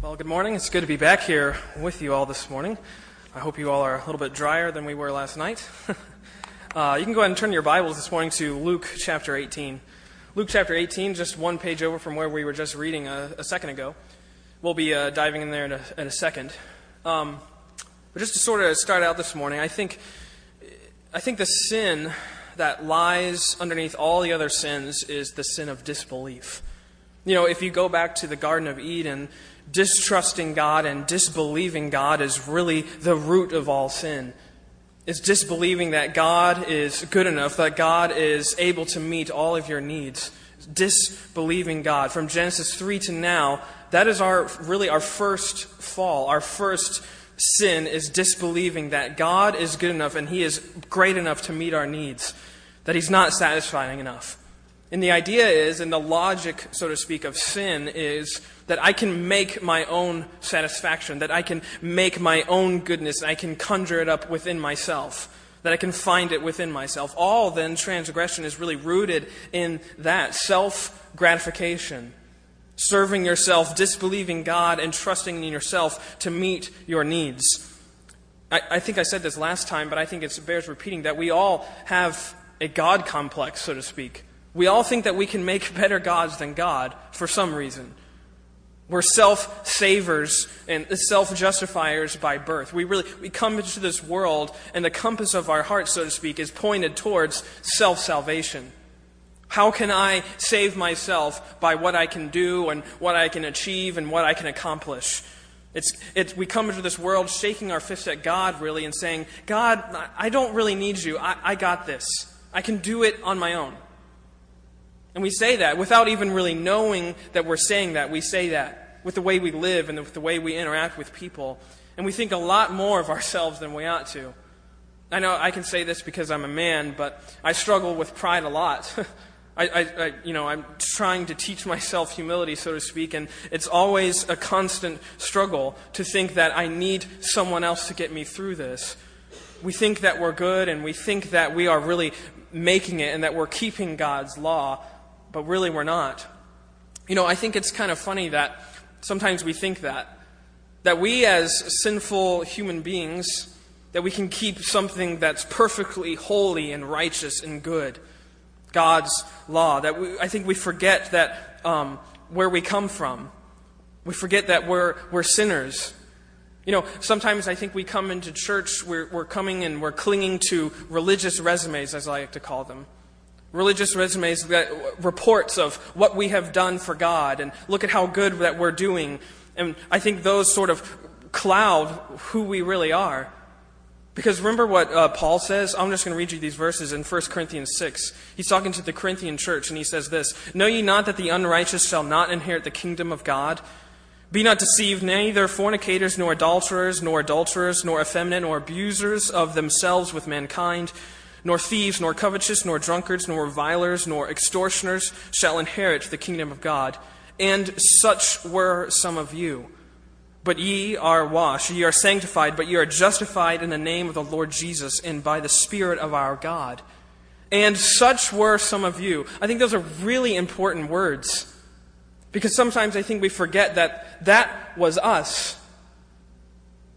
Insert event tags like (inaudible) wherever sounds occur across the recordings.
Well, good morning. It's good to be back here with you all this morning. I hope you all are a little bit drier than we were last night. (laughs) uh, you can go ahead and turn your Bibles this morning to Luke chapter 18. Luke chapter 18, just one page over from where we were just reading a, a second ago. We'll be uh, diving in there in a, in a second. Um, but just to sort of start out this morning, I think, I think the sin that lies underneath all the other sins is the sin of disbelief. You know, if you go back to the Garden of Eden, distrusting God and disbelieving God is really the root of all sin. It's disbelieving that God is good enough, that God is able to meet all of your needs. Disbelieving God. From Genesis 3 to now, that is our, really our first fall. Our first sin is disbelieving that God is good enough and He is great enough to meet our needs, that He's not satisfying enough. And the idea is, and the logic, so to speak, of sin is that I can make my own satisfaction, that I can make my own goodness, I can conjure it up within myself, that I can find it within myself. All then transgression is really rooted in that self gratification, serving yourself, disbelieving God, and trusting in yourself to meet your needs. I, I think I said this last time, but I think it bears repeating that we all have a God complex, so to speak. We all think that we can make better gods than God for some reason. We're self savers and self justifiers by birth. We really we come into this world, and the compass of our heart, so to speak, is pointed towards self salvation. How can I save myself by what I can do and what I can achieve and what I can accomplish? It's, it's, we come into this world shaking our fists at God, really, and saying, God, I don't really need you. I, I got this. I can do it on my own. And we say that without even really knowing that we're saying that. We say that with the way we live and with the way we interact with people. And we think a lot more of (laughs) ourselves than we ought to. I know I can say this because I'm a man, but I struggle with pride a lot. (laughs) I, I, I, you know, I'm trying to teach myself humility, so to speak, and it's always a constant struggle to think that I need someone else to get me through this. We think that we're good, and we think that we are really making it, and that we're keeping God's law, but really we're not. You know, I think it's kind of funny that sometimes we think that. That we, as sinful human beings, that we can keep something that's perfectly holy and righteous and good, God's law. That we, I think we forget that um, where we come from. We forget that we're, we're sinners. You know, sometimes I think we come into church, we're, we're coming and we're clinging to religious resumes, as I like to call them religious resumes, reports of what we have done for God, and look at how good that we're doing. And I think those sort of cloud who we really are. Because remember what uh, Paul says? I'm just going to read you these verses in 1 Corinthians 6. He's talking to the Corinthian church, and he says this Know ye not that the unrighteous shall not inherit the kingdom of God? Be not deceived, neither fornicators, nor adulterers, nor adulterers, nor effeminate, nor abusers of themselves with mankind nor thieves, nor covetous, nor drunkards, nor revilers, nor extortioners shall inherit the kingdom of God. And such were some of you. But ye are washed, ye are sanctified, but ye are justified in the name of the Lord Jesus and by the Spirit of our God. And such were some of you. I think those are really important words. Because sometimes I think we forget that that was us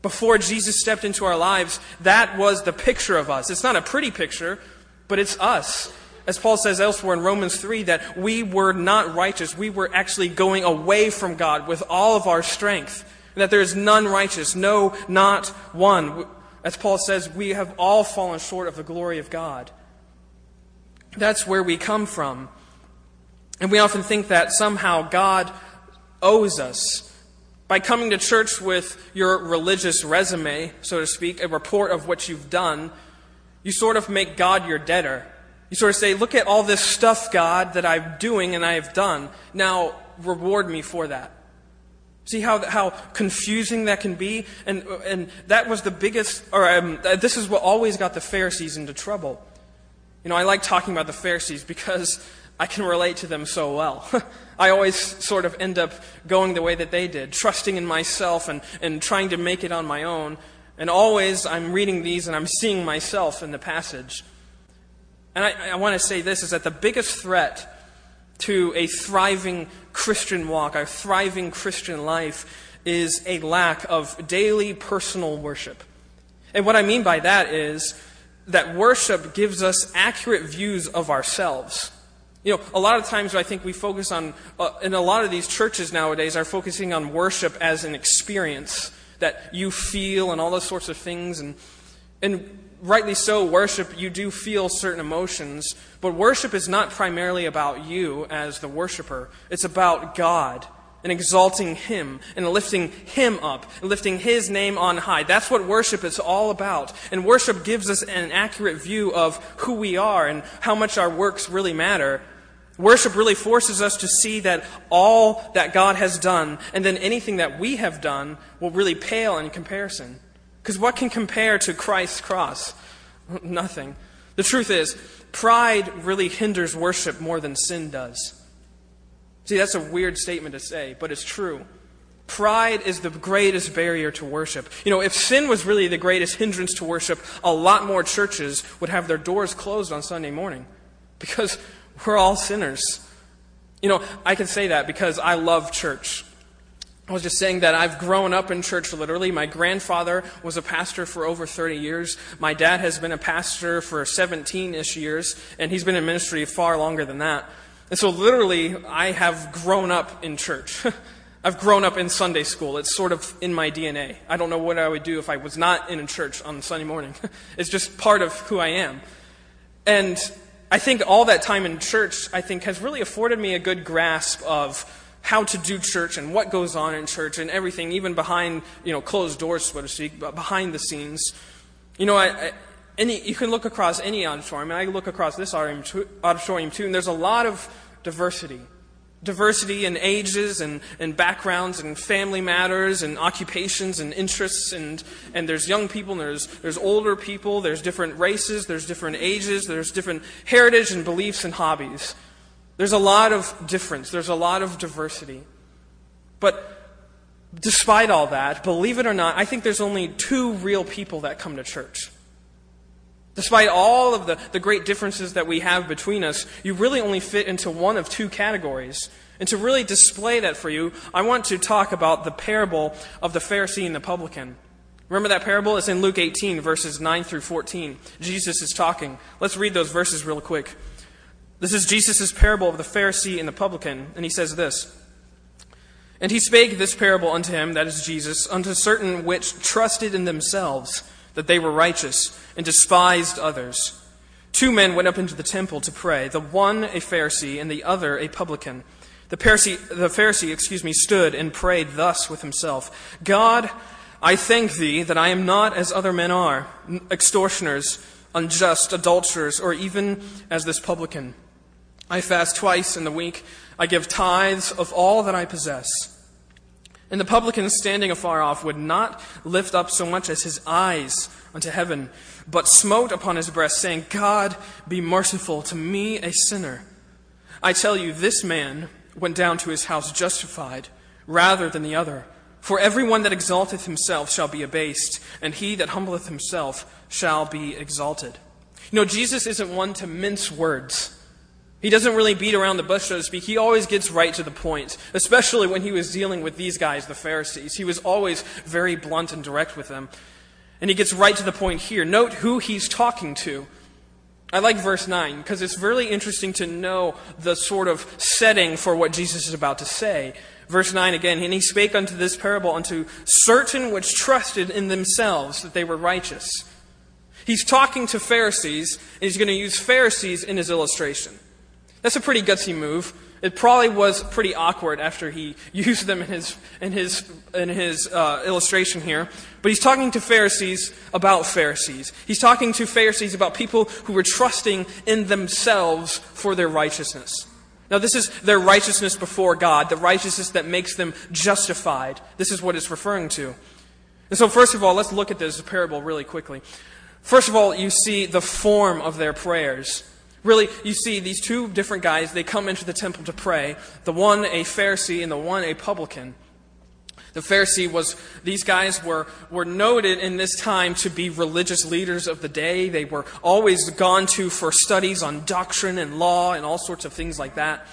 before Jesus stepped into our lives, that was the picture of us. It's not a pretty picture, but it's us. As Paul says elsewhere in Romans 3, that we were not righteous. We were actually going away from God with all of our strength. And that there is none righteous, no, not one. As Paul says, we have all fallen short of the glory of God. That's where we come from. And we often think that somehow God owes us by coming to church with your religious resume, so to speak, a report of what you've done, you sort of make God your debtor. You sort of say, Look at all this stuff, God, that I'm doing and I have done. Now, reward me for that. See how, how confusing that can be? And, and that was the biggest, or um, this is what always got the Pharisees into trouble. You know, I like talking about the Pharisees because I can relate to them so well. (laughs) I always sort of end up going the way that they did, trusting in myself and, and trying to make it on my own. And always I'm reading these and I'm seeing myself in the passage. And I, I want to say this is that the biggest threat to a thriving Christian walk, a thriving Christian life, is a lack of daily personal worship. And what I mean by that is that worship gives us accurate views of ourselves. You know, a lot of times I think we focus on, uh, and a lot of these churches nowadays are focusing on worship as an experience that you feel and all those sorts of things. And, and rightly so, worship, you do feel certain emotions, but worship is not primarily about you as the worshiper. It's about God and exalting Him and lifting Him up and lifting His name on high. That's what worship is all about. And worship gives us an accurate view of who we are and how much our works really matter. Worship really forces us to see that all that God has done and then anything that we have done will really pale in comparison. Because what can compare to Christ's cross? (laughs) Nothing. The truth is, pride really hinders worship more than sin does. See, that's a weird statement to say, but it's true. Pride is the greatest barrier to worship. You know, if sin was really the greatest hindrance to worship, a lot more churches would have their doors closed on Sunday morning because we're all sinners. You know, I can say that because I love church. I was just saying that I've grown up in church literally. My grandfather was a pastor for over 30 years. My dad has been a pastor for 17 ish years, and he's been in ministry far longer than that. And so, literally, I have grown up in church. (laughs) I've grown up in Sunday school. It's sort of in my DNA. I don't know what I would do if I was not in a church on Sunday morning. (laughs) it's just part of who I am. And I think all that time in church, I think, has really afforded me a good grasp of how to do church and what goes on in church and everything, even behind, you know, closed doors, so to speak, but behind the scenes. You know, I, I any, you can look across any auditorium, and I look across this auditorium too, and there's a lot of diversity. Diversity in ages and, and backgrounds and family matters and occupations and interests. And, and there's young people and there's, there's older people. There's different races. There's different ages. There's different heritage and beliefs and hobbies. There's a lot of difference. There's a lot of diversity. But despite all that, believe it or not, I think there's only two real people that come to church. Despite all of the, the great differences that we have between us, you really only fit into one of two categories. And to really display that for you, I want to talk about the parable of the Pharisee and the publican. Remember that parable? It's in Luke 18, verses 9 through 14. Jesus is talking. Let's read those verses real quick. This is Jesus' parable of the Pharisee and the publican, and he says this And he spake this parable unto him, that is Jesus, unto certain which trusted in themselves that they were righteous and despised others. Two men went up into the temple to pray, the one a Pharisee and the other a publican. The Pharisee, the Pharisee, excuse me, stood and prayed thus with himself God, I thank thee that I am not as other men are, extortioners, unjust, adulterers, or even as this publican. I fast twice in the week. I give tithes of all that I possess. And the publican standing afar off would not lift up so much as his eyes unto heaven, but smote upon his breast, saying, God, be merciful to me, a sinner. I tell you, this man went down to his house justified rather than the other. For everyone that exalteth himself shall be abased, and he that humbleth himself shall be exalted. You know, Jesus isn't one to mince words. He doesn't really beat around the bush, so to speak. He always gets right to the point, especially when he was dealing with these guys, the Pharisees. He was always very blunt and direct with them. And he gets right to the point here. Note who he's talking to. I like verse 9 because it's really interesting to know the sort of setting for what Jesus is about to say. Verse 9 again, and he spake unto this parable unto certain which trusted in themselves that they were righteous. He's talking to Pharisees, and he's going to use Pharisees in his illustration. That's a pretty gutsy move. It probably was pretty awkward after he (laughs) used them in his, in his, in his uh, illustration here. But he's talking to Pharisees about Pharisees. He's talking to Pharisees about people who were trusting in themselves for their righteousness. Now, this is their righteousness before God, the righteousness that makes them justified. This is what it's referring to. And so, first of all, let's look at this parable really quickly. First of all, you see the form of their prayers. Really, you see these two different guys, they come into the temple to pray. The one a Pharisee and the one a publican. The Pharisee was, these guys were, were noted in this time to be religious leaders of the day. They were always gone to for studies on doctrine and law and all sorts of things like that.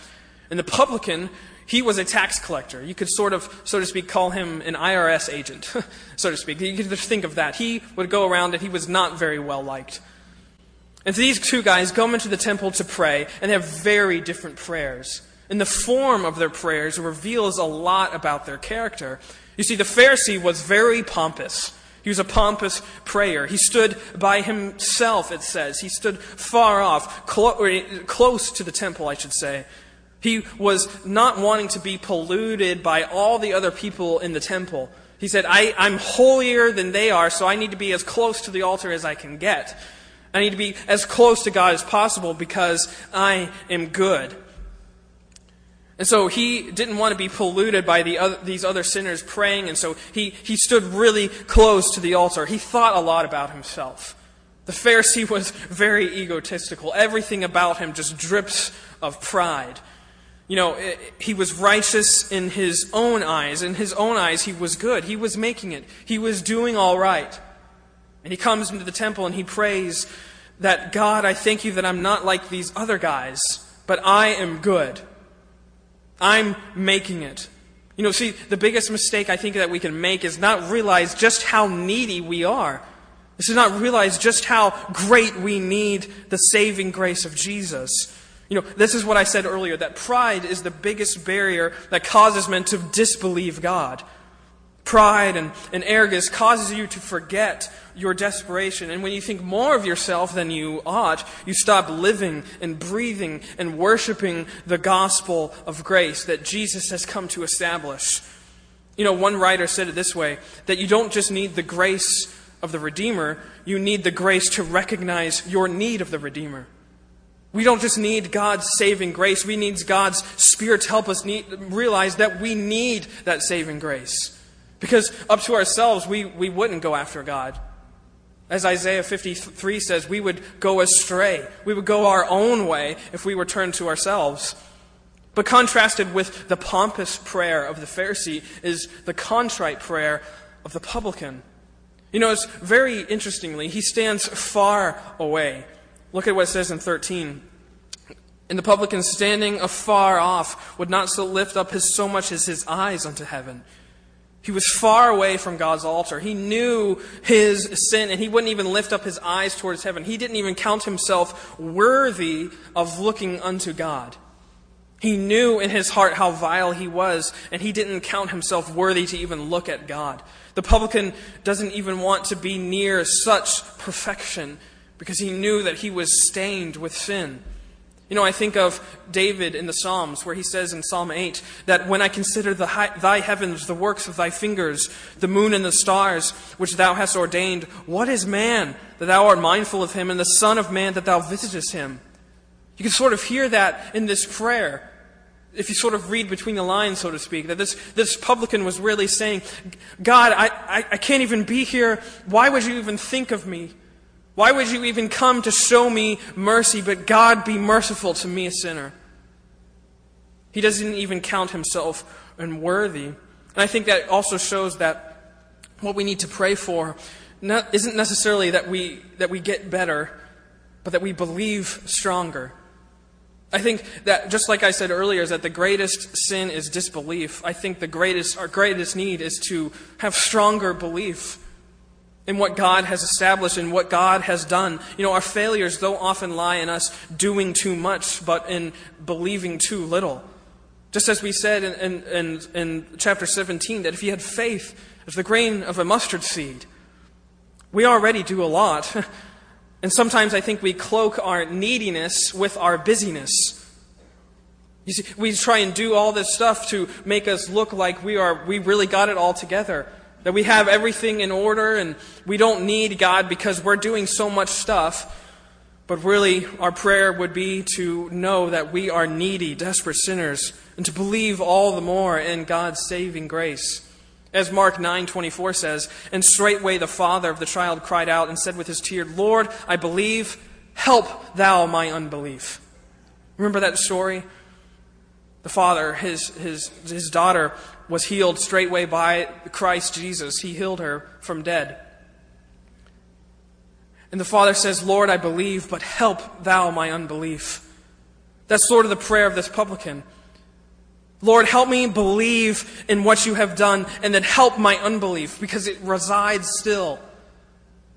And the publican, he was a tax collector. You could sort of, so to speak, call him an IRS agent, (laughs) so to speak. You could just think of that. He would go around and he was not very well liked. And so these two guys come into the temple to pray, and they have very different prayers. And the form of their prayers reveals a lot about their character. You see, the Pharisee was very pompous. He was a pompous prayer. He stood by himself, it says. He stood far off, clo- close to the temple, I should say. He was not wanting to be polluted by all the other people in the temple. He said, I, am holier than they are, so I need to be as close to the altar as I can get. I need to be as close to God as possible because I am good. And so he didn't want to be polluted by the other, these other sinners praying, and so he, he stood really close to the altar. He thought a lot about himself. The Pharisee (laughs) was very egotistical. Everything about him just drips of pride. You know, he was righteous in his own eyes. In his own eyes, he was good. He was making it. He was doing all right. And he comes into the temple and he prays that, God, I thank you that I'm not like these other guys, but I am good. I'm making it. You know, see, the biggest mistake I think that we can make is not realize just how needy we are. This is not realize just how great we need the saving grace of Jesus. You know, this is what I said earlier that pride is the biggest barrier that causes men to disbelieve God. Pride and, and arrogance causes you to forget your desperation. And when you think more of yourself than you ought, you stop living and breathing and worshiping the gospel of grace that Jesus has come to establish. You know, one writer said it this way that you don't just need the grace of the Redeemer, you need the grace to recognize your need of the Redeemer. We don't just need God's saving grace, we need God's Spirit to help us need, realize that we need that saving grace. Because up to ourselves, we, we wouldn't go after God. As Isaiah 53 says, we would go astray. We would go our own way if we returned to ourselves. But contrasted with the pompous prayer of the Pharisee is the contrite prayer of the publican. You know, it's very interestingly, he stands far away. Look at what it says in 13. And the publican standing afar off would not so lift up his so much as his eyes unto heaven he was far away from God's altar. He knew his sin and he wouldn't even lift up his eyes towards heaven. He didn't even count himself worthy of looking unto God. He knew in his heart how vile he was, and he didn't count himself worthy to even look at God. The publican doesn't even want to be near such perfection because he knew that he was stained with sin. You know, I think of David in the Psalms, where he says in Psalm 8 that when I consider high, thy heavens, the works of thy fingers, the moon and the stars, which thou hast ordained, what is man that thou art mindful of him, and the Son of man that thou visitest him? You can sort of hear that in this prayer. If you sort of read between the lines, so to speak, that this, this publican was really saying, God, I, I, I can't even be here. Why would you even think of me? Why would you even come to show me mercy, but God be merciful to me, a sinner? He doesn't even count himself unworthy. And I think that also shows that what we need to pray for isn't necessarily that we, that we get better, but that we believe stronger. I think that, just like I said earlier, is that the greatest sin is disbelief. I think the greatest, our greatest need is to have stronger belief in what God has established and what God has done. You know, our failures don't often lie in us doing too much, but in believing too little. Just as we said in, in, in, in chapter 17, that if you had faith as the grain of a mustard seed, we already do a lot. (laughs) and sometimes I think we cloak our neediness with our busyness. You see, we try and do all this stuff to make us look like we are we really got it all together. That we have everything in order and we don't need God because we're doing so much stuff. But really, our prayer would be to know that we are needy, desperate sinners, and to believe all the more in God's saving grace. As Mark 9:24 says, and straightway the father of the child cried out and said with his tear, "Lord, I believe, help thou my unbelief." Remember that story? The father, his, his, his daughter was healed straightway by Christ Jesus. He healed her from dead. And the father says, Lord, I believe, but help thou my unbelief. That's sort of the prayer of this publican. Lord, help me believe in what you have done and then help my unbelief because it resides still.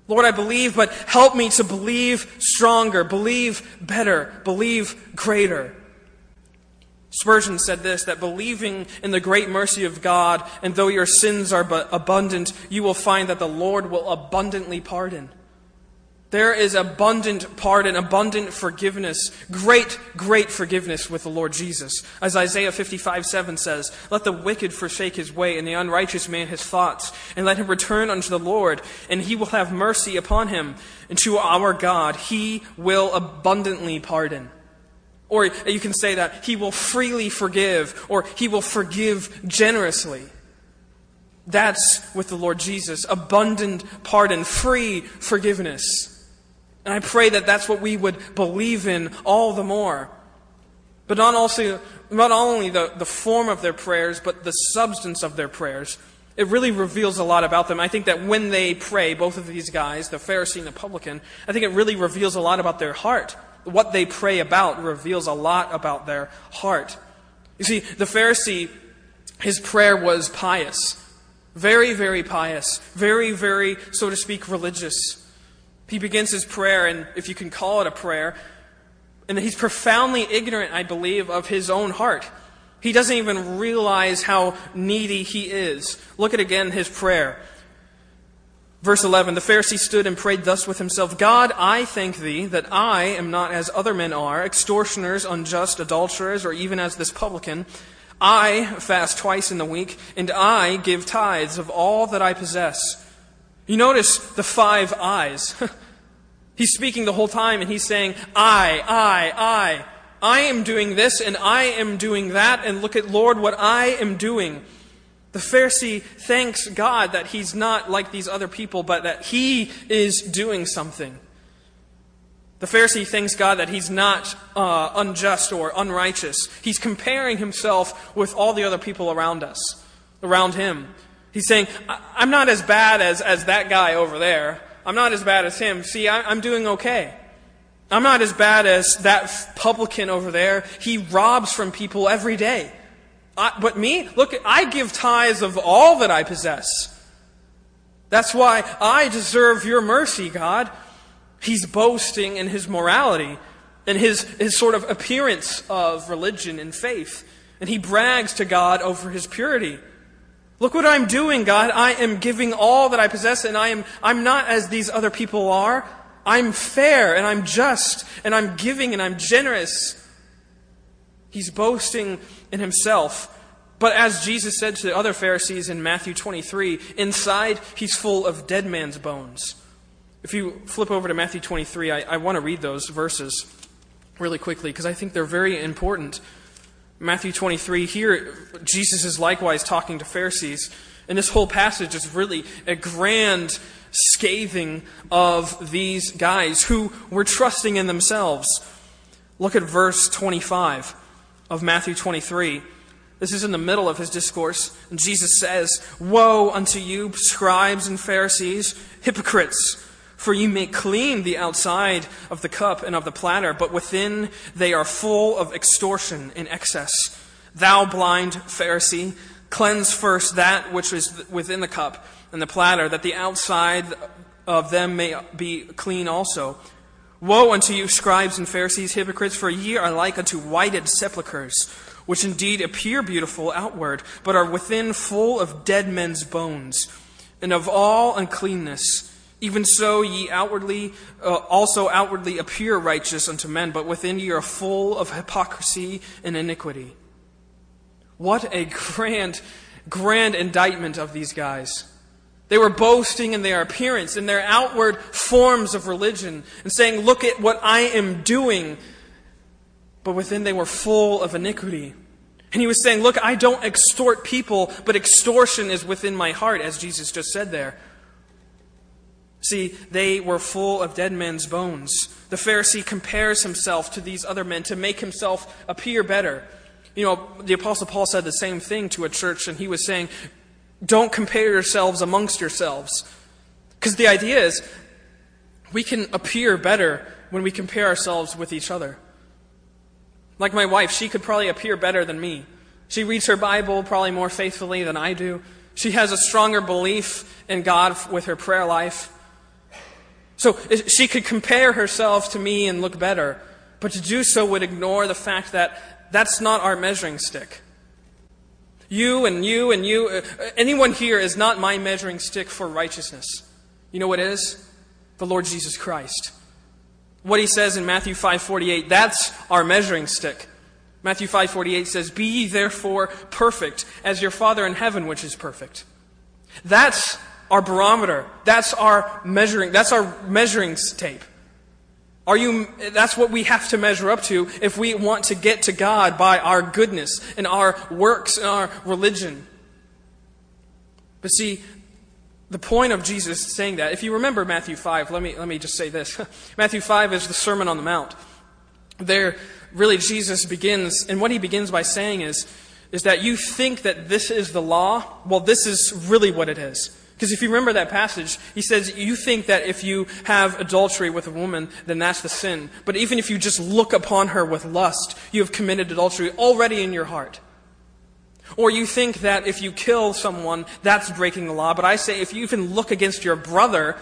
Lord, I believe, but help me to believe stronger, believe better, believe greater. Spurgeon said this that believing in the great mercy of God, and though your sins are but abundant, you will find that the Lord will abundantly pardon. There is abundant pardon, abundant forgiveness, great, great forgiveness with the Lord Jesus. As Isaiah 55 7 says, Let the wicked forsake his way, and the unrighteous man his thoughts, and let him return unto the Lord, and he will have mercy upon him. And to our God, he will abundantly pardon. Or you can say that he will freely forgive, or he will forgive generously. That's with the Lord Jesus abundant pardon, free forgiveness. And I pray that that's what we would believe in all the more. But not, also, not only the, the form of their prayers, but the substance of their prayers. It really reveals a lot about them. I think that when they pray, both of these guys, the Pharisee and the publican, I think it really reveals a lot about their heart. What they pray about reveals a lot about their heart. You see, the Pharisee, his prayer was pious. Very, very pious. Very, very, so to speak, religious. He begins his prayer, and if you can call it a prayer, and he's profoundly ignorant, I believe, of his own heart. He doesn't even realize how needy he is. Look at again his prayer. Verse 11 The Pharisee stood and prayed thus with himself God, I thank thee that I am not as other men are, extortioners, unjust, adulterers, or even as this publican. I fast twice in the week, and I give tithes of all that I possess. You notice the five eyes. (laughs) he's speaking the whole time and he's saying, I, I, I. I am doing this and I am doing that, and look at, Lord, what I am doing. The Pharisee thanks God that he's not like these other people, but that he is doing something. The Pharisee thanks God that he's not uh, unjust or unrighteous. He's comparing himself with all the other people around us, around him. He's saying, I'm not as bad as, as that guy over there. I'm not as bad as him. See, I, I'm doing okay. I'm not as bad as that publican over there. He robs from people every day. I, but me, look, I give tithes of all that I possess. That's why I deserve your mercy, God. He's boasting in his morality and his, his sort of appearance of religion and faith. And he brags to God over his purity. Look what I'm doing, God. I am giving all that I possess, and I am, I'm not as these other people are. I'm fair, and I'm just, and I'm giving, and I'm generous. He's boasting in himself. But as Jesus said to the other Pharisees in Matthew 23, inside he's full of dead man's bones. If you flip over to Matthew 23, I, I want to read those verses really quickly because I think they're very important. Matthew 23, here Jesus is likewise talking to Pharisees. And this whole passage is really a grand scathing of these guys who were trusting in themselves. Look at verse 25 of Matthew 23. This is in the middle of his discourse. And Jesus says, Woe unto you, scribes and Pharisees, hypocrites! For you make clean the outside of the cup and of the platter, but within they are full of extortion and excess. Thou blind Pharisee, cleanse first that which is within the cup and the platter, that the outside of them may be clean also. Woe unto you, scribes and Pharisees, hypocrites, for ye are like unto whited sepulchres, which indeed appear beautiful outward, but are within full of dead men's bones, and of all uncleanness. Even so, ye outwardly uh, also outwardly appear righteous unto men, but within ye are full of hypocrisy and iniquity. What a grand, grand indictment of these guys. They were boasting in their appearance, in their outward forms of religion, and saying, Look at what I am doing. But within they were full of iniquity. And he was saying, Look, I don't extort people, but extortion is within my heart, as Jesus just said there. See, they were full of dead men's bones. The Pharisee compares himself to these other men to make himself appear better. You know, the Apostle Paul said the same thing to a church, and he was saying, Don't compare yourselves amongst yourselves. Because the idea is, we can appear better when we compare ourselves with each other. Like my wife, she could probably appear better than me. She reads her Bible probably more faithfully than I do. She has a stronger belief in God with her prayer life. So she could compare herself to me and look better, but to do so would ignore the fact that that's not our measuring stick. You and you and you, uh, anyone here is not my measuring stick for righteousness. You know what is? The Lord Jesus Christ. What he says in Matthew 5:48, that's our measuring stick. Matthew 5:48 says, "Be ye therefore perfect, as your Father in heaven which is perfect." That's our barometer. That's our measuring that's our measuring tape. Are you that's what we have to measure up to if we want to get to God by our goodness and our works and our religion. But see, the point of Jesus saying that, if you remember Matthew 5, let me, let me just say this. (laughs) Matthew 5 is the Sermon on the Mount. There, really, Jesus begins, and what he begins by saying is, is that you think that this is the law. Well, this is really what it is. Because if you remember that passage, he says, You think that if you have adultery with a woman, then that's the sin. But even if you just look upon her with lust, you have committed adultery already in your heart. Or you think that if you kill someone, that's breaking the law. But I say, if you even look against your brother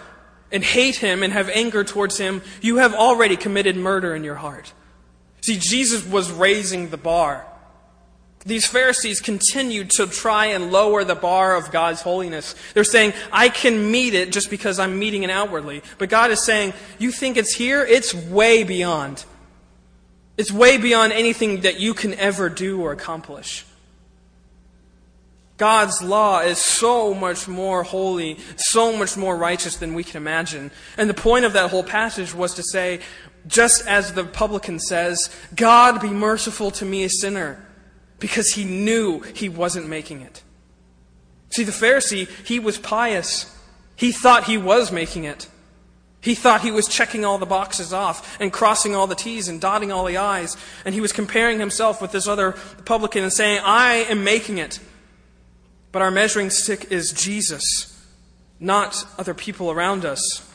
and hate him and have anger towards him, you have already committed murder in your heart. See, Jesus was raising the bar. These Pharisees continued to try and lower the bar of God's holiness. They're saying, I can meet it just because I'm meeting it outwardly. But God is saying, You think it's here? It's way beyond. It's way beyond anything that you can ever do or accomplish. God's law is so much more holy, so much more righteous than we can imagine. And the point of that whole passage was to say, just as the publican says, God be merciful to me, a sinner, because he knew he wasn't making it. See, the Pharisee, he was pious. He thought he was making it. He thought he was checking all the boxes off and crossing all the T's and dotting all the I's. And he was comparing himself with this other publican and saying, I am making it. But our measuring stick is Jesus, not other people around us.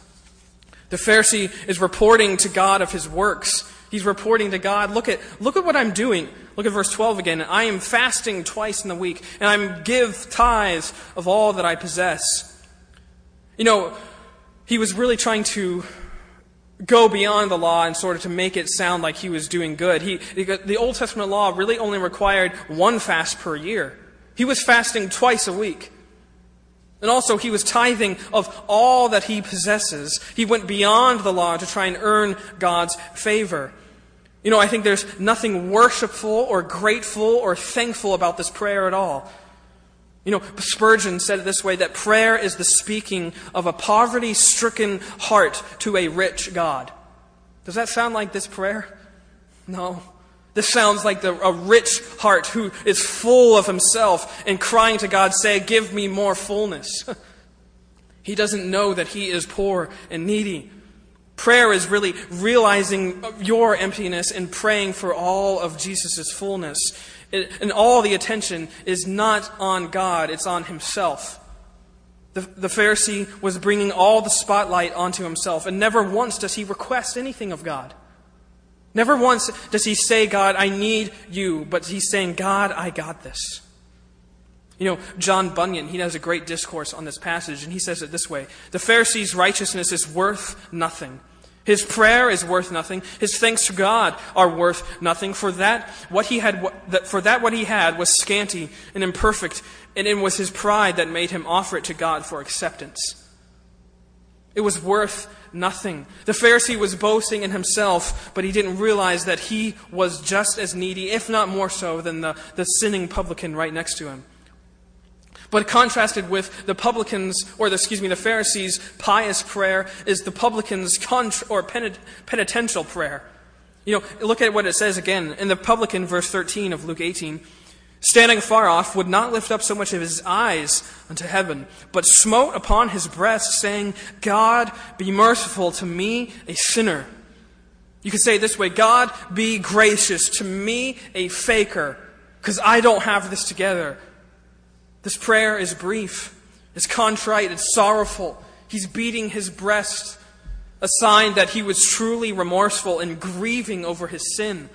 The Pharisee is reporting to God of his works. He's reporting to God, look at, look at what I'm doing. Look at verse 12 again. I am fasting twice in the week, and I give tithes of all that I possess. You know, he was really trying to go beyond the law and sort of to make it sound like he was doing good. He, the Old Testament law really only required one fast per year. He was fasting twice a week. And also, he was tithing of all that he possesses. He went beyond the law to try and earn God's favor. You know, I think there's nothing worshipful or grateful or thankful about this prayer at all. You know, Spurgeon said it this way that prayer is the speaking of a poverty stricken heart to a rich God. Does that sound like this prayer? No. This sounds like the, a rich heart who is full of himself and crying to God, say, Give me more fullness. (laughs) he doesn't know that he is poor and needy. Prayer is really realizing your emptiness and praying for all of Jesus' fullness. It, and all the attention is not on God, it's on himself. The, the Pharisee was bringing all the spotlight onto himself, and never once does he request anything of God. Never once does he say, God, I need you, but he's saying, God, I got this. You know, John Bunyan, he has a great discourse on this passage, and he says it this way The Pharisee's righteousness is worth nothing. His prayer is worth nothing. His thanks to God are worth nothing. For that, what he had, for that what he had was scanty and imperfect, and it was his pride that made him offer it to God for acceptance. It was worth nothing. The Pharisee was boasting in himself, but he didn't realize that he was just as needy, if not more so, than the, the sinning publican right next to him. But contrasted with the publican's, or the, excuse me, the Pharisee's pious prayer is the publican's contr- or penit- penitential prayer. You know, look at what it says again in the publican, verse 13 of Luke 18 standing far off, would not lift up so much of his eyes unto heaven, but smote upon his breast, saying, God, be merciful to me, a sinner. You could say this way God, be gracious to me, a faker, because I don't have this together. This prayer is brief, it's contrite, it's sorrowful. He's beating his breast, a sign that he was truly remorseful and grieving over his sin.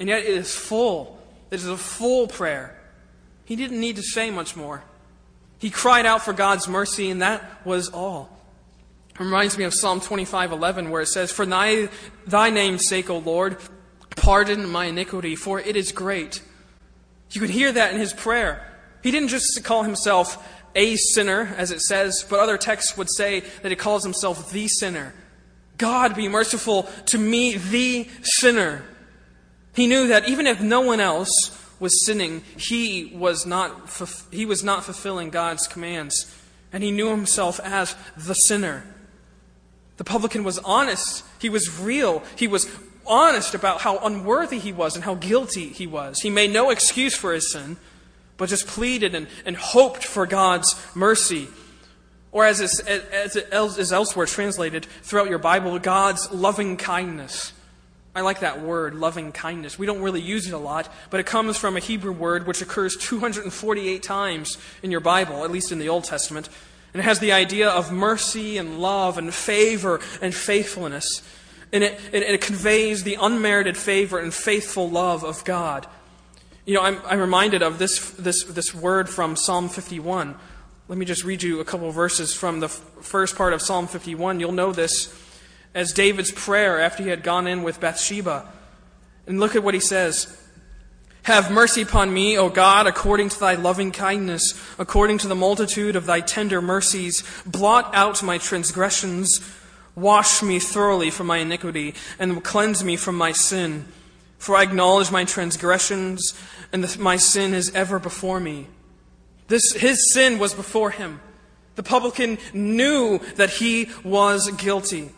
And yet it is full It is a full prayer. He didn't need to say much more. He cried out for God's mercy, and that was all. It reminds me of Psalm 25:11, where it says, "For thy, thy name's sake, O Lord, pardon my iniquity, for it is great." You could hear that in his prayer. He didn't just call himself a sinner, as it says, but other texts would say that he calls himself the sinner. God, be merciful to me, the sinner. He knew that even if no one else was sinning, he was not, he was not fulfilling God's commands. And he knew himself as the sinner. The publican was honest. He was real. He was honest about how unworthy he was and how guilty he was. He made no excuse for his sin, but just pleaded and, and hoped for God's mercy. Or as, is, as it is elsewhere translated throughout your Bible, God's loving kindness. I like that word, loving kindness. We don't really use it a lot, but it comes from a Hebrew word which occurs 248 times in your Bible, at least in the Old Testament. And it has the idea of mercy and love and favor and faithfulness. And it, it, it conveys the unmerited favor and faithful love of God. You know, I'm, I'm reminded of this, this, this word from Psalm 51. Let me just read you a couple verses from the first part of Psalm 51. You'll know this as David's prayer after he had gone in with Bathsheba. And look at what he says. Have mercy upon me, O God, according to thy loving kindness, according to the multitude of thy tender mercies. Blot out my transgressions. Wash me thoroughly from my iniquity, and cleanse me from my sin. For I acknowledge my transgressions, and the, my sin is ever before me. This, his sin was before him. The publican knew that he was guilty.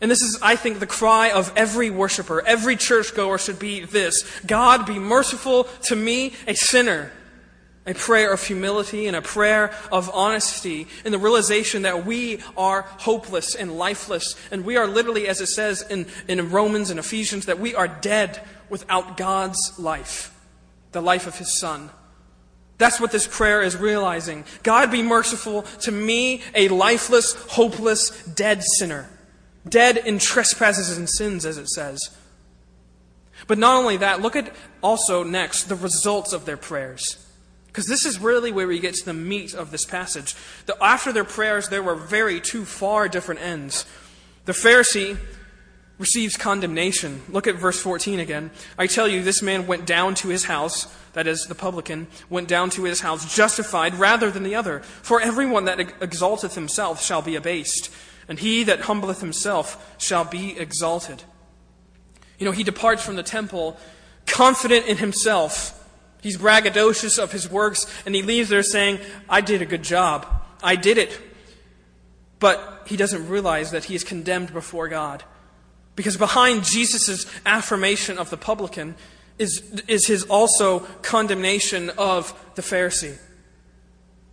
And this is, I think, the cry of every worshiper, every churchgoer should be this God, be merciful to me, a sinner. A prayer of humility and a prayer of honesty in the realization that we are hopeless and lifeless. And we are literally, as it says in, in Romans and Ephesians, that we are dead without God's life, the life of His Son. That's what this prayer is realizing. God be merciful to me, a lifeless, hopeless, dead sinner. Dead in trespasses and sins, as it says. But not only that, look at also next the results of their prayers. Because this is really where we get to the meat of this passage. The, after their prayers, there were very two far different ends. The Pharisee receives condemnation. Look at verse 14 again. I tell you, this man went down to his house, that is, the publican, went down to his house justified rather than the other. For everyone that exalteth himself shall be abased and he that humbleth himself shall be exalted. You know, he departs from the temple confident in himself. He's braggadocious of his works, and he leaves there saying, I did a good job. I did it. But he doesn't realize that he is condemned before God. Because behind Jesus' affirmation of the publican is, is his also condemnation of the Pharisee.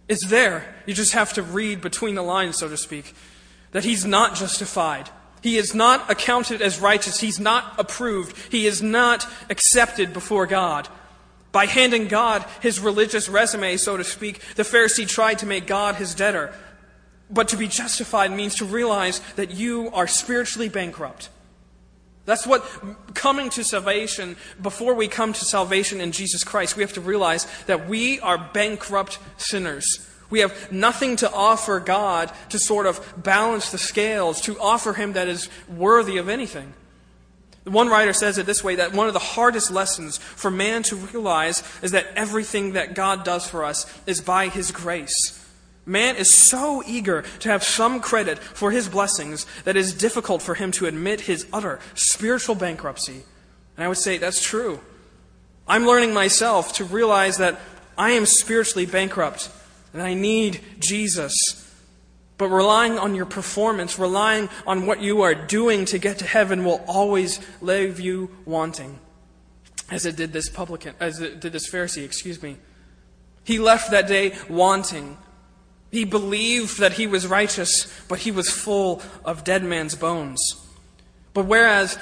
It's there. You just have to read between the lines, so to speak that he's not justified. He is not accounted as righteous. He's not approved. He is not accepted before God. By handing God his religious resume, so to speak, the Pharisee tried to make God his debtor. But to be justified means to realize that you are spiritually bankrupt. That's what coming to salvation, before we come to salvation in Jesus Christ, we have to realize that we are bankrupt sinners. We have nothing to offer God to sort of balance the scales, to offer Him that is worthy of anything. One writer says it this way that one of the hardest lessons for man to realize is that everything that God does for us is by His grace. Man is so eager to have some credit for his blessings that it is difficult for him to admit his utter spiritual bankruptcy. And I would say that's true. I'm learning myself to realize that I am spiritually bankrupt and I need Jesus. But relying on your performance, relying on what you are doing to get to heaven will always leave you wanting. As it did this publican, as it did this Pharisee, excuse me. He left that day wanting. He believed that he was righteous, but he was full of dead man's bones. But whereas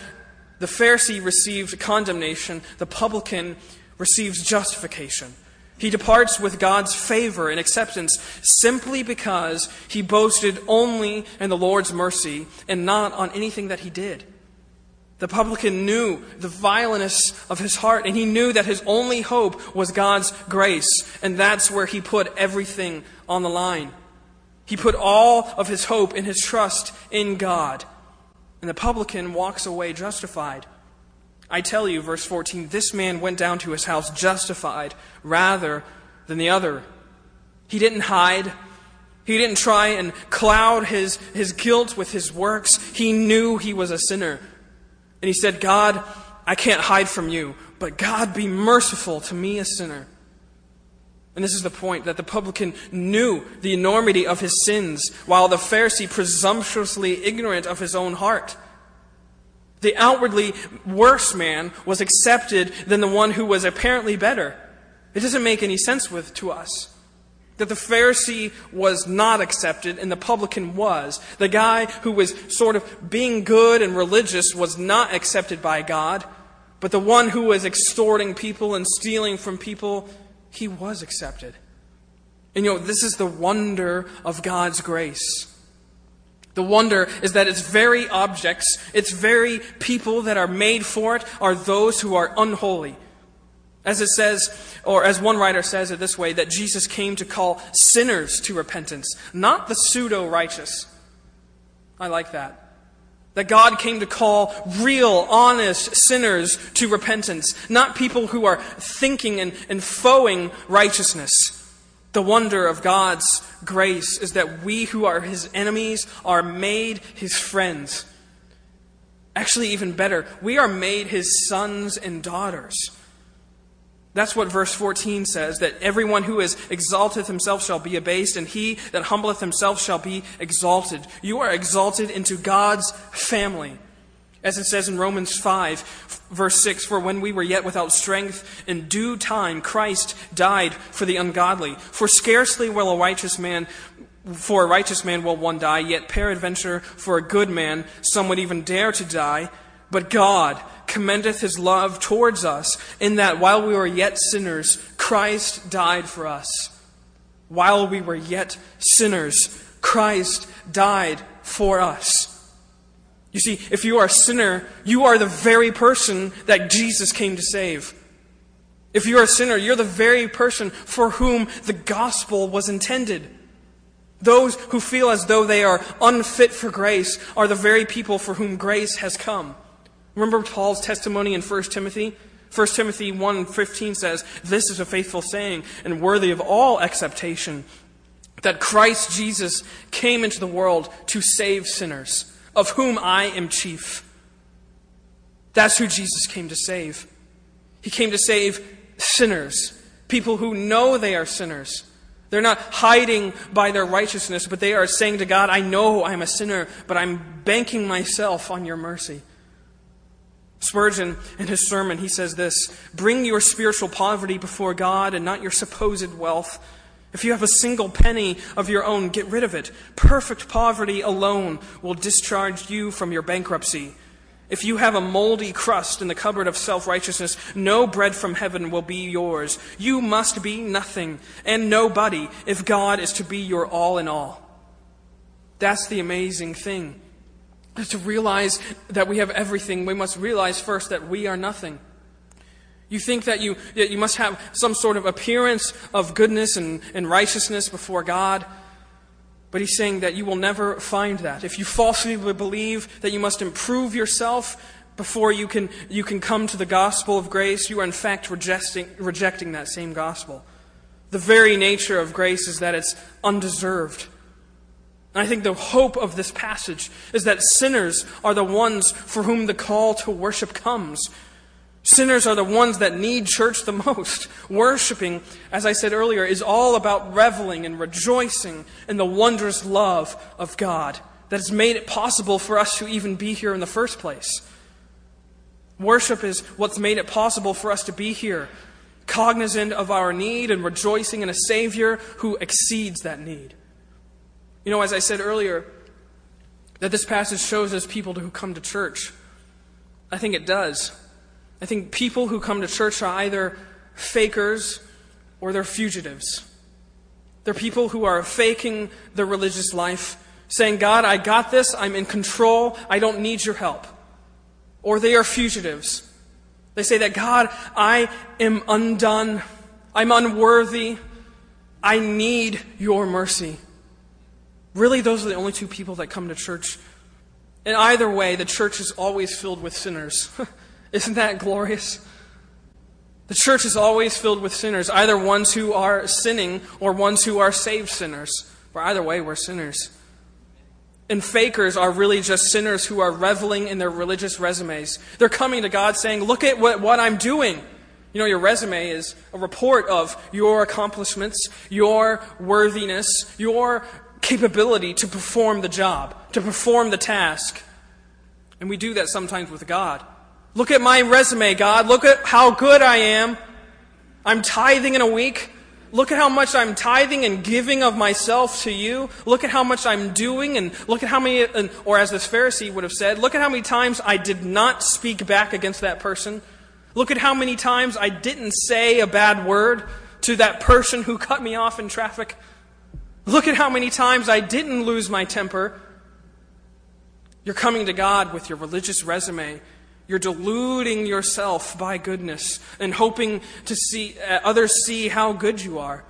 the Pharisee received condemnation, the publican receives justification. He departs with God's favor and acceptance simply because he boasted only in the Lord's mercy and not on anything that he did. The publican knew the vileness of his heart, and he knew that his only hope was God's grace, and that's where he put everything on the line. He put all of his hope and his trust in God. And the publican walks away justified. I tell you, verse 14, this man went down to his house justified rather than the other. He didn't hide. He didn't try and cloud his, his guilt with his works. He knew he was a sinner. And he said, God, I can't hide from you, but God, be merciful to me, a sinner. And this is the point that the publican knew the enormity of his sins, while the Pharisee presumptuously ignorant of his own heart. The outwardly worse man was accepted than the one who was apparently better. It doesn't make any sense with to us. That the Pharisee was not accepted and the publican was. The guy who was sort of being good and religious was not accepted by God, but the one who was extorting people and stealing from people he was accepted. And you know, this is the wonder of God's grace. The wonder is that its very objects, its very people that are made for it, are those who are unholy. As it says, or as one writer says it this way, that Jesus came to call sinners to repentance, not the pseudo righteous. I like that. That God came to call real, honest sinners to repentance, not people who are thinking and, and foeing righteousness. The wonder of God's grace is that we who are his enemies are made his friends. Actually, even better, we are made his sons and daughters. That's what verse 14 says that everyone who is exalteth himself shall be abased, and he that humbleth himself shall be exalted. You are exalted into God's family. As it says in Romans 5, verse 6 For when we were yet without strength, in due time Christ died for the ungodly. For scarcely will a righteous man for a righteous man will one die, yet peradventure for a good man some would even dare to die. But God commendeth his love towards us, in that while we were yet sinners, Christ died for us. While we were yet sinners, Christ died for us. You see, if you are a sinner, you are the very person that Jesus came to save. If you are a sinner, you're the very person for whom the gospel was intended. Those who feel as though they are unfit for grace are the very people for whom grace has come. Remember Paul's testimony in 1 Timothy? 1 Timothy 1:15 says, "This is a faithful saying and worthy of all acceptation, that Christ Jesus came into the world to save sinners, of whom I am chief." That's who Jesus came to save. He came to save sinners, people who know they are sinners. They're not hiding by their righteousness, but they are saying to God, I know I'm a sinner, but I'm banking myself on your mercy. Spurgeon, in his sermon, he says this Bring your spiritual poverty before God and not your supposed wealth. If you have a single penny of your own, get rid of it. Perfect poverty alone will discharge you from your bankruptcy. If you have a moldy crust in the cupboard of self righteousness, no bread from heaven will be yours. You must be nothing and nobody if God is to be your all in all. That's the amazing thing to realize that we have everything, we must realize first that we are nothing. You think that you, that you must have some sort of appearance of goodness and, and righteousness before God. But he's saying that you will never find that. If you falsely believe that you must improve yourself before you can, you can come to the gospel of grace, you are in fact rejecting, rejecting that same gospel. The very nature of grace is that it's undeserved. And I think the hope of this passage is that sinners are the ones for whom the call to worship comes. Sinners are the ones that need church the most. Worshipping, as I said earlier, is all about reveling and rejoicing in the wondrous love of God that has made it possible for us to even be here in the first place. Worship is what's made it possible for us to be here, cognizant of our need and rejoicing in a Savior who exceeds that need. You know, as I said earlier, that this passage shows us people who come to church. I think it does. I think people who come to church are either fakers or they're fugitives. They're people who are faking their religious life, saying, God, I got this, I'm in control, I don't need your help. or they are fugitives. They say that, God, I am undone. I'm unworthy. I need your mercy. Really, those are the only two people that come to church. In either way, the church is always filled with sinners. (laughs) Isn't that glorious? The church is always filled with sinners, either ones who are sinning or ones who are saved sinners. For either way, we're sinners. And fakers are really just sinners who are reveling in their religious resumes. They're coming to God saying, Look at what, what I'm doing. You know, your resume is a report of your accomplishments, your worthiness, your capability to perform the job, to perform the task. And we do that sometimes with God. Look at my resume, God. Look at how good I am. I'm tithing in a week. Look at how much I'm tithing and giving of myself to you. Look at how much I'm doing, and look at how many, and, or as this Pharisee would have said, look at how many times I did not speak back against that person. Look at how many times I didn't say a bad word to that person who cut me off in traffic. Look at how many times I didn't lose my temper. You're coming to God with your religious resume. You're deluding yourself by goodness and hoping to see uh, others see how good you are.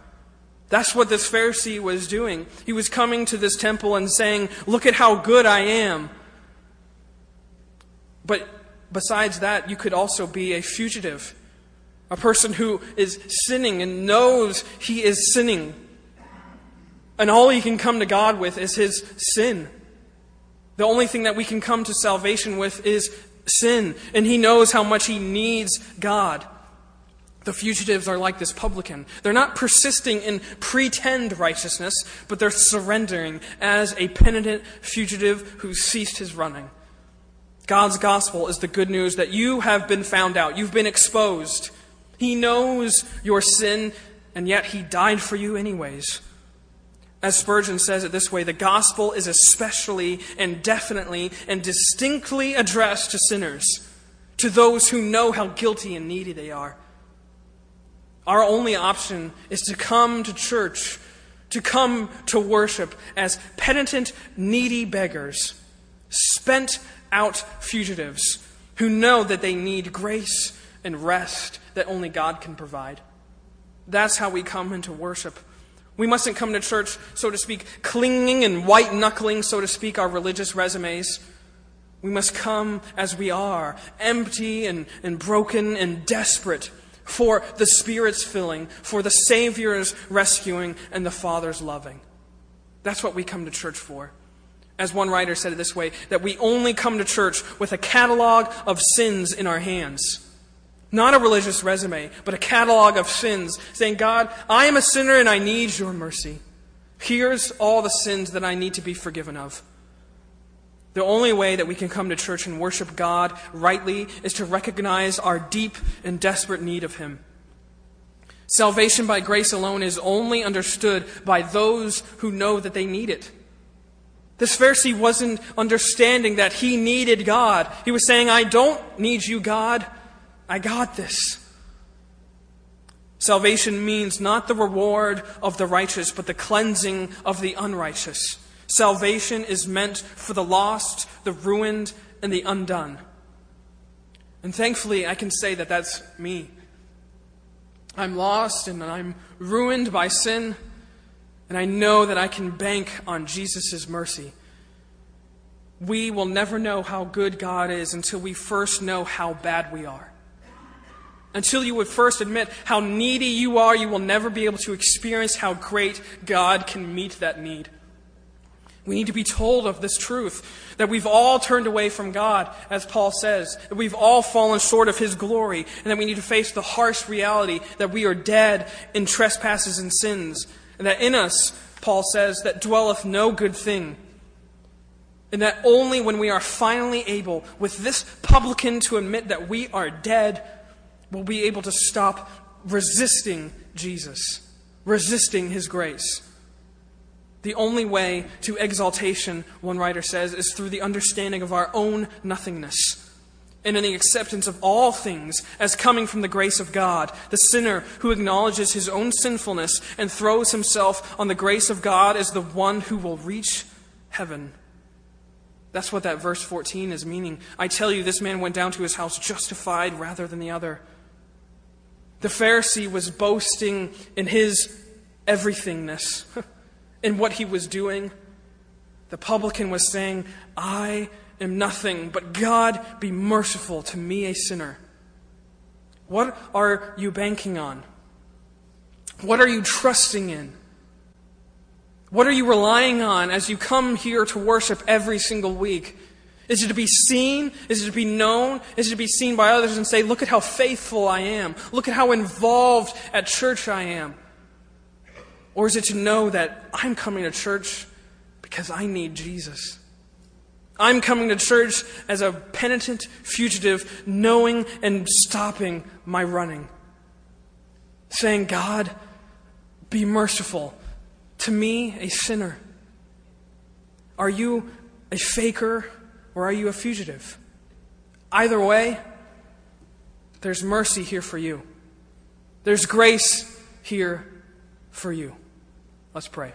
That's what this Pharisee was doing. He was coming to this temple and saying, Look at how good I am. But besides that, you could also be a fugitive, a person who is sinning and knows he is sinning and all he can come to God with is his sin. The only thing that we can come to salvation with is sin. And he knows how much he needs God. The fugitives are like this publican. They're not persisting in pretend righteousness, but they're surrendering as a penitent fugitive who ceased his running. God's gospel is the good news that you have been found out. You've been exposed. He knows your sin, and yet he died for you anyways. As Spurgeon says it this way the gospel is especially and definitely and distinctly addressed to sinners, to those who know how guilty and needy they are. Our only option is to come to church, to come to worship as penitent, needy beggars, spent out fugitives who know that they need grace and rest that only God can provide. That's how we come into worship. We mustn't come to church, so to speak, clinging and white knuckling, so to speak, our religious resumes. We must come as we are, empty and, and broken and desperate for the Spirit's filling, for the Savior's rescuing, and the Father's loving. That's what we come to church for. As one writer said it this way that we only come to church with a catalog of sins in our hands. Not a religious resume, but a catalog of sins, saying, God, I am a sinner and I need your mercy. Here's all the sins that I need to be forgiven of. The only way that we can come to church and worship God rightly is to recognize our deep and desperate need of Him. Salvation by grace alone is only understood by those who know that they need it. This Pharisee wasn't understanding that he needed God. He was saying, I don't need you, God. I got this. Salvation means not the reward of the righteous, but the cleansing of the unrighteous. Salvation is meant for the lost, the ruined, and the undone. And thankfully, I can say that that's me. I'm lost and I'm ruined by sin, and I know that I can bank on Jesus' mercy. We will never know how good God is until we first know how bad we are. Until you would first admit how needy you are, you will never be able to experience how great God can meet that need. We need to be told of this truth that we've all turned away from God, as Paul says, that we've all fallen short of His glory, and that we need to face the harsh reality that we are dead in trespasses and sins, and that in us, Paul says, that dwelleth no good thing. And that only when we are finally able, with this publican, to admit that we are dead, will be able to stop resisting Jesus, resisting his grace. The only way to exaltation, one writer says, is through the understanding of our own nothingness and in the acceptance of all things as coming from the grace of God. The sinner who acknowledges his own sinfulness and throws himself on the grace of God is the one who will reach heaven. That's what that verse 14 is meaning. I tell you, this man went down to his house justified rather than the other. The Pharisee was boasting in his everythingness, (laughs) in what he was doing. The publican was saying, I am nothing, but God be merciful to me, a sinner. What are you banking on? What are you trusting in? What are you relying on as you come here to worship every single week? Is it to be seen? Is it to be known? Is it to be seen by others and say, look at how faithful I am? Look at how involved at church I am? Or is it to know that I'm coming to church because I need Jesus? I'm coming to church as a penitent fugitive, knowing and stopping my running. Saying, God, be merciful to me, a sinner. Are you a faker or are you a fugitive? Either way, there's mercy here for you. There's grace here for you. Let's pray.